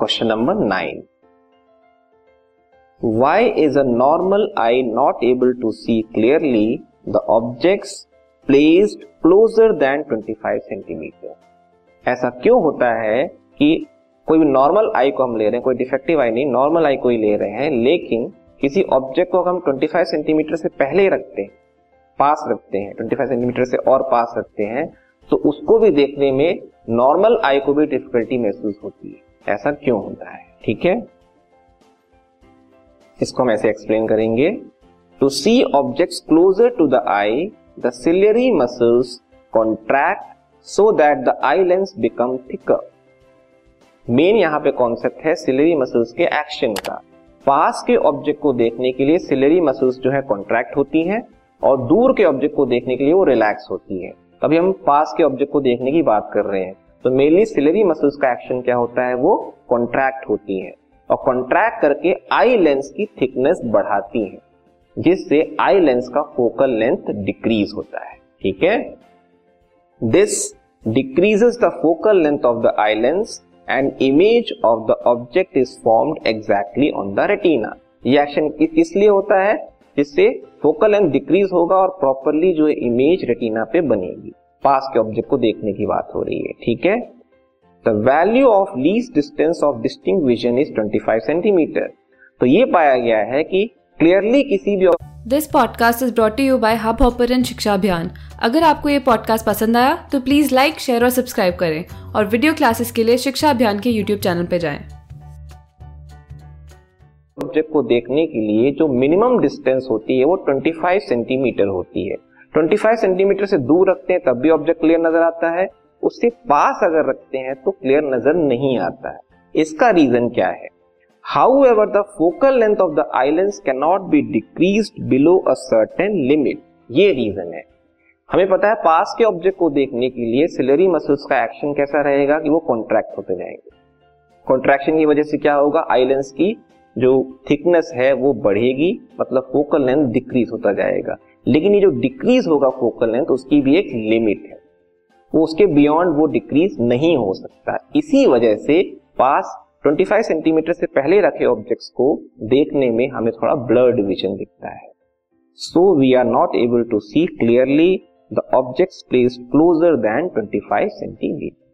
Question number nine why is a normal eye not able to see clearly the objects placed closer than 25 centimetre ऐसा क्यों होता है कि कोई भी नॉर्मल आई को हम ले रहे हैं, कोई डिफेक्टिव आई नहीं नॉर्मल आई को ही ले रहे हैं, लेकिन किसी ऑब्जेक्ट को हम 25 सेंटीमीटर से पहले रखते हैं, पास रखते हैं 25 सेंटीमीटर से और पास रखते हैं तो उसको भी देखने में नॉर्मल आई को भी डिफिकल्टी महसूस होती है। ऐसा क्यों होता है? ठीक है? इसको हम ऐसे एक्सप्लेन करेंगे. To see objects closer to the eye the ciliary muscles contract so that the eye lens become thicker main यहाँ पे कॉन्सेप्ट है सिलरी मसल्स के एक्शन का. पास के ऑब्जेक्ट को देखने के लिए सिलरी मसल्स जो है कॉन्ट्रैक्ट होती हैं और दूर के ऑब्जेक्ट को देखने के लिए वो रिलैक्स होती है. अभी हम पास के ऑब्जेक्ट को देखने की बात कर रहे हैं. तो मेनली सिलरी मसल्स का एक्शन क्या होता है? वो कॉन्ट्रैक्ट होती है। और कॉन्ट्रैक्ट करके आई लेंस की थिकनेस बढ़ाती है, जिससे आई लेंस का फोकल लेंथ डिक्रीज होता है। ठीक है? This decreases the focal length of the eye lens and image of the object is formed exactly on the retina ये एक्शन इसलिए होता है जिससे फोकल लेंथ डिक्रीज होगा और प्रॉपरली जो इमेज रेटिना पे बनेगी। पास के ऑब्जेक्ट को देखने की बात हो रही है ठीक है? The value of least distance of distinct vision is 25 centimetre तो ये पाया गया है कि क्लियरली किसी भी this podcast is brought you by Hubhopper Shiksha Abhiyan अगर आपको ये पॉडकास्ट पसंद आया तो प्लीज़ लाइक शेयर और सब्सक्राइब करें और वीडियो क्लासेस के लिए शिक्षा अभियान के यूट्यूब चैनल पर जाएँ। ऑब्जेक्ट को देखने के लिए जो मिनिमम डिस्टेंस होती है वो 25 सेंटीमीटर होती है। 25 सेंटीमीटर से दूर रखते हैं, तब भी ऑब्जेक्ट क्लियर नज़र आता है। उससे पास अगर रखते हैं तो क्लियर नज़र नहीं आता है। इसका रीजन क्या है? However the focal length of the eye lens cannot be decrease below a certain limit ये रीजन है। हमें पता है, पास के ऑब्जेक्ट को देखने के लिए सिलरी मसल्स का एक्शन कैसा रहेगा कि वो कॉन्ट्रैक्ट होते जाएँगे। कॉन्ट्रैक्शन की वजह से क्या होगा? आईलेंस की जो थिकनेस है, वो बढ़ेगी मतलब फोकल लेंथ डिक्रीज होता जाएगा। लेकिन ये जो डिक्रीज होगा फोकल लेंथ उसकी भी एक लिमिट है। वो उसके बियॉन्ड वो डिक्रीज नहीं हो सकता। इसी वजह से पास 25 सेंटीमीटर से पहले रखे ऑब्जेक्ट्स को देखने में हमें थोड़ा ब्लड विजन दिखता है। So we are not able to see clearly the objects place closer than 25 centimetre